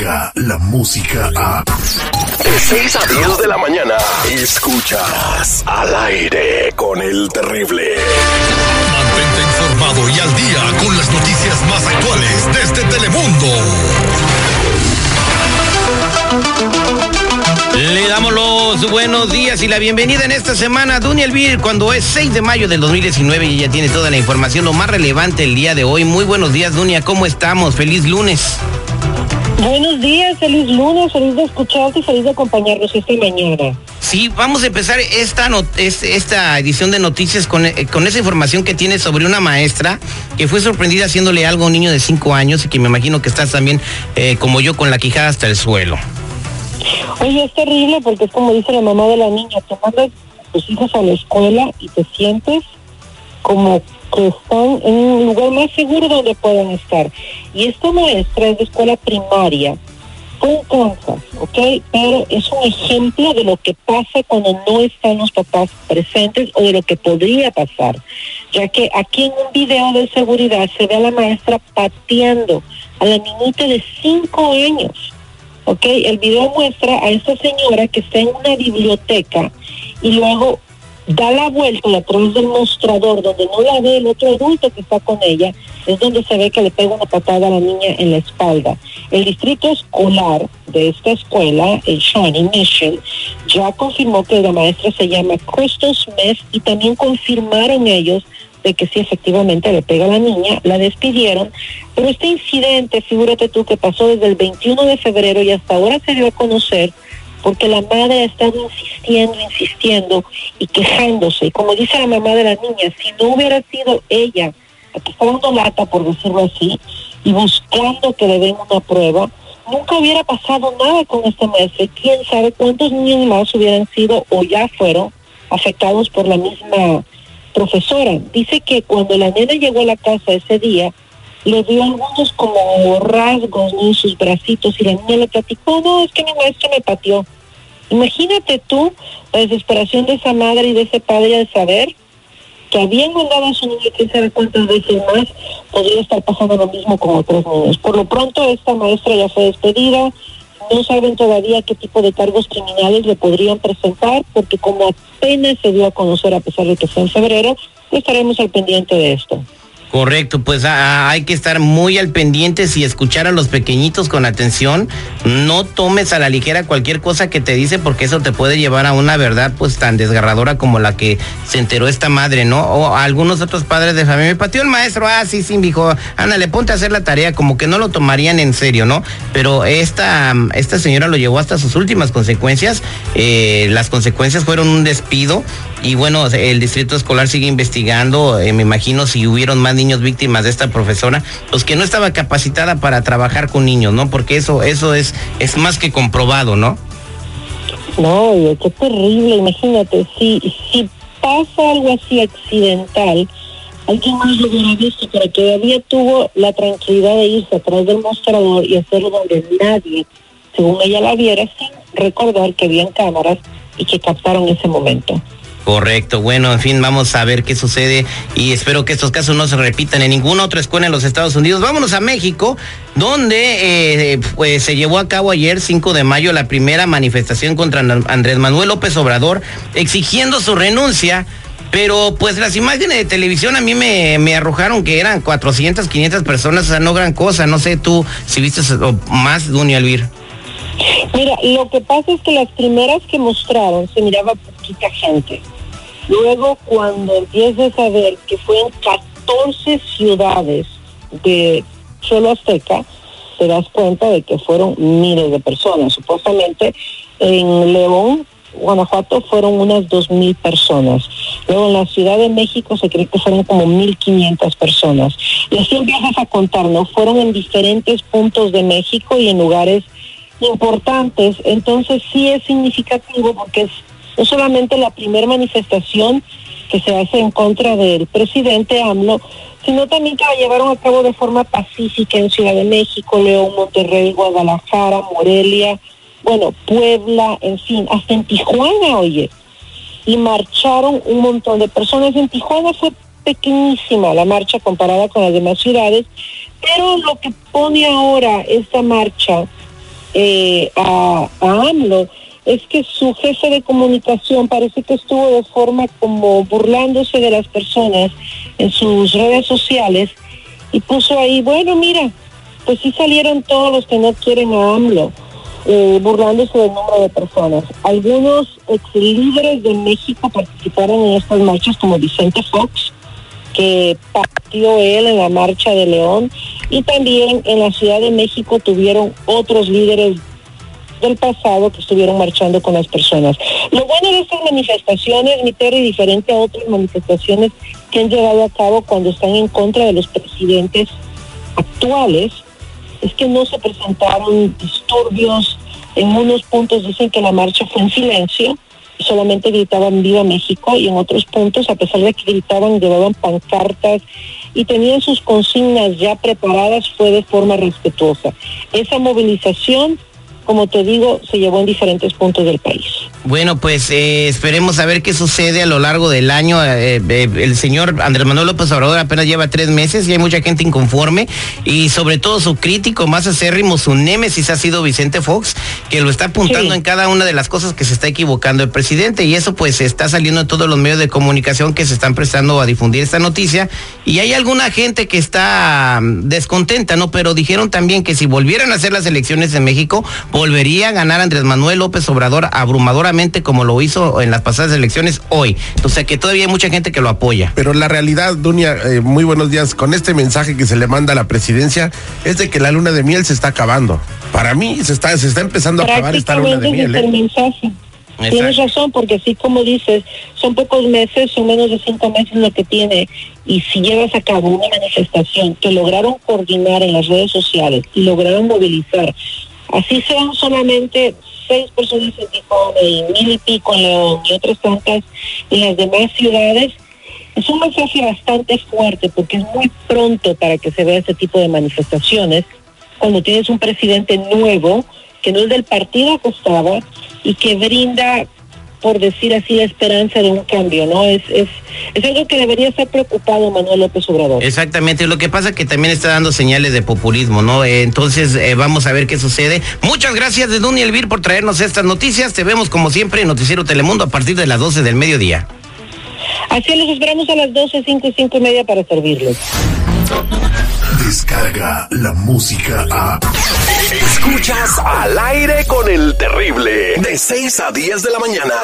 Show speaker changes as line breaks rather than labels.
La música a...
De 6 a 10 de la mañana. Escuchas al aire con el terrible.
Mantente informado y al día con las noticias más actuales desde Telemundo.
Le damos los buenos días y la bienvenida en esta semana a Duny Elvir cuando es 6 de mayo del 2019 y ya tiene toda la información, lo más relevante el día de hoy. Muy buenos días, Dunia, ¿cómo estamos? Feliz lunes.
Buenos días, feliz lunes, feliz de escucharte y feliz de acompañarnos esta mañana.
Sí, vamos a empezar esta, esta edición de noticias con, eh, con esa información que tiene sobre una maestra que fue sorprendida haciéndole algo a un niño de 5 años y que me imagino que estás también eh, como yo con la quijada hasta el suelo.
Oye, es terrible porque es como dice la mamá de la niña, te mandas tus hijos a la escuela y te sientes como que están en un lugar más seguro donde puedan estar. Y esta maestra es de escuela primaria, con Kansas, ¿ok? Pero es un ejemplo de lo que pasa cuando no están los papás presentes o de lo que podría pasar, ya que aquí en un video de seguridad se ve a la maestra pateando a la niñita de cinco años. ¿ok? El video muestra a esta señora que está en una biblioteca y luego da la vuelta a través del mostrador donde no la ve el otro adulto que está con ella, es donde se ve que le pega una patada a la niña en la espalda. El distrito escolar de esta escuela, el Shawnee Mission, ya confirmó que la maestra se llama Crystal Smith y también confirmaron ellos de que sí efectivamente le pega a la niña, la despidieron, pero este incidente, figúrate tú, que pasó desde el 21 de febrero y hasta ahora se dio a conocer porque la madre ha estado insistiendo, insistiendo y quejándose. Como dice la mamá de la niña, si no hubiera sido ella dando lata, por decirlo así, y buscando que le den una prueba, nunca hubiera pasado nada con esta maestra. ¿Quién sabe cuántos niños más hubieran sido o ya fueron afectados por la misma profesora. Dice que cuando la nena llegó a la casa ese día, le dio algunos como rasgos en sus bracitos y la niña le platicó, no, es que mi maestro me pateó. Imagínate tú la desesperación de esa madre y de ese padre de saber que habían mandado a su niño quién sabe cuántas veces más, podría estar pasando lo mismo con otros niños. Por lo pronto, esta maestra ya fue despedida, no saben todavía qué tipo de cargos criminales le podrían presentar, porque como apenas se dio a conocer, a pesar de que fue en febrero, estaremos al pendiente de esto.
Correcto, pues hay que estar muy al pendiente y escuchar a los pequeñitos con atención. No tomes a la ligera cualquier cosa que te dice porque eso te puede llevar a una verdad pues tan desgarradora como la que se enteró esta madre, ¿no? O algunos otros padres de familia. Me pateó el maestro, ah, sí, sí, dijo, ándale, ponte a hacer la tarea, como que no lo tomarían en serio, ¿no? Pero esta, esta señora lo llevó hasta sus últimas consecuencias. Eh, las consecuencias fueron un despido y bueno, el distrito escolar sigue investigando, eh, me imagino si hubieron más niños víctimas de esta profesora, pues que no estaba capacitada para trabajar con niños, ¿no? Porque eso, eso es, es más que comprobado, ¿no?
No, qué terrible, imagínate, si, si pasa algo así accidental, alguien más lo hubiera visto, pero todavía tuvo la tranquilidad de irse atrás del mostrador y hacerlo donde nadie, según ella la viera, sin recordar que habían cámaras y que captaron ese momento.
Correcto, bueno, en fin, vamos a ver qué sucede y espero que estos casos no se repitan en ninguna otra escuela en los Estados Unidos. Vámonos a México, donde eh, pues, se llevó a cabo ayer, 5 de mayo, la primera manifestación contra Andrés Manuel López Obrador, exigiendo su renuncia. Pero pues las imágenes de televisión a mí me, me arrojaron que eran 400, 500 personas, o sea, no gran cosa. No sé tú si viste más, Dunia Elvir.
Mira, lo que pasa es que las primeras que mostraron se miraba gente. Luego, cuando empiezas a ver que fue en 14 ciudades de solo Azteca, te das cuenta de que fueron miles de personas. Supuestamente en León, Guanajuato, fueron unas 2.000 personas. Luego en la Ciudad de México se cree que fueron como 1.500 personas. Y así empiezas a contar, ¿no? Fueron en diferentes puntos de México y en lugares importantes, entonces sí es significativo porque es no solamente la primera manifestación que se hace en contra del presidente AMLO, sino también que la llevaron a cabo de forma pacífica en Ciudad de México, León, Monterrey, Guadalajara, Morelia, bueno, Puebla, en fin, hasta en Tijuana, oye. Y marcharon un montón de personas. En Tijuana fue pequeñísima la marcha comparada con las demás ciudades, pero lo que pone ahora esta marcha eh, a, a AMLO es que su jefe de comunicación parece que estuvo de forma como burlándose de las personas en sus redes sociales y puso ahí, bueno, mira, pues sí salieron todos los que no quieren a AMLO, eh, burlándose del número de personas. Algunos ex líderes de México participaron en estas marchas, como Vicente Fox, que partió él en la marcha de León, y también en la Ciudad de México tuvieron otros líderes del pasado que estuvieron marchando con las personas. Lo bueno de estas manifestaciones, mi Terry, diferente a otras manifestaciones que han llevado a cabo cuando están en contra de los presidentes actuales, es que no se presentaron disturbios. En unos puntos dicen que la marcha fue en silencio, solamente gritaban Viva México y en otros puntos, a pesar de que gritaban, llevaban pancartas y tenían sus consignas ya preparadas, fue de forma respetuosa. Esa movilización como te digo, se llevó en diferentes puntos del país.
Bueno, pues eh, esperemos a ver qué sucede a lo largo del año. Eh, eh, el señor Andrés Manuel López Obrador apenas lleva tres meses y hay mucha gente inconforme y sobre todo su crítico más acérrimo, su némesis ha sido Vicente Fox, que lo está apuntando
Sí.
en cada una de las cosas que se está equivocando el presidente y eso pues está saliendo en todos los medios de comunicación que se están prestando a difundir esta noticia y hay alguna gente que está mm, descontenta, ¿no? Pero dijeron también que si volvieran a hacer las elecciones en México, volvería a ganar Andrés Manuel López Obrador como lo hizo en las pasadas elecciones hoy. O sea que todavía hay mucha gente que lo apoya.
Pero la realidad, Dunia, eh, muy buenos días. Con este mensaje que se le manda a la presidencia es de que la luna de miel se está acabando. Para mí se está, se está empezando a acabar esta luna de miel.
el
¿eh?
mensaje.
Exacto.
Tienes razón, porque así como dices, son pocos meses, son menos de cinco meses lo que tiene, y si llevas a cabo una manifestación que lograron coordinar en las redes sociales y lograron movilizar, así sean solamente seis personas en Tijuana y mil y pico en León y otras tantas en las demás ciudades, es un mensaje bastante fuerte porque es muy pronto para que se vea este tipo de manifestaciones cuando tienes un presidente nuevo que no es del partido que estaba y que brinda por decir así la esperanza de un cambio, ¿no? Es, es, es algo que debería estar preocupado Manuel López Obrador.
Exactamente, lo que pasa es que también está dando señales de populismo, ¿no? Eh, entonces eh, vamos a ver qué sucede. Muchas gracias de Duny Elvir por traernos estas noticias. Te vemos como siempre en Noticiero Telemundo a partir de las 12 del mediodía.
Así los esperamos a las 12, 5 y 5 y media para servirles.
Descarga la música a.
Escuchas al aire con el terrible. De 6 a 10 de la mañana.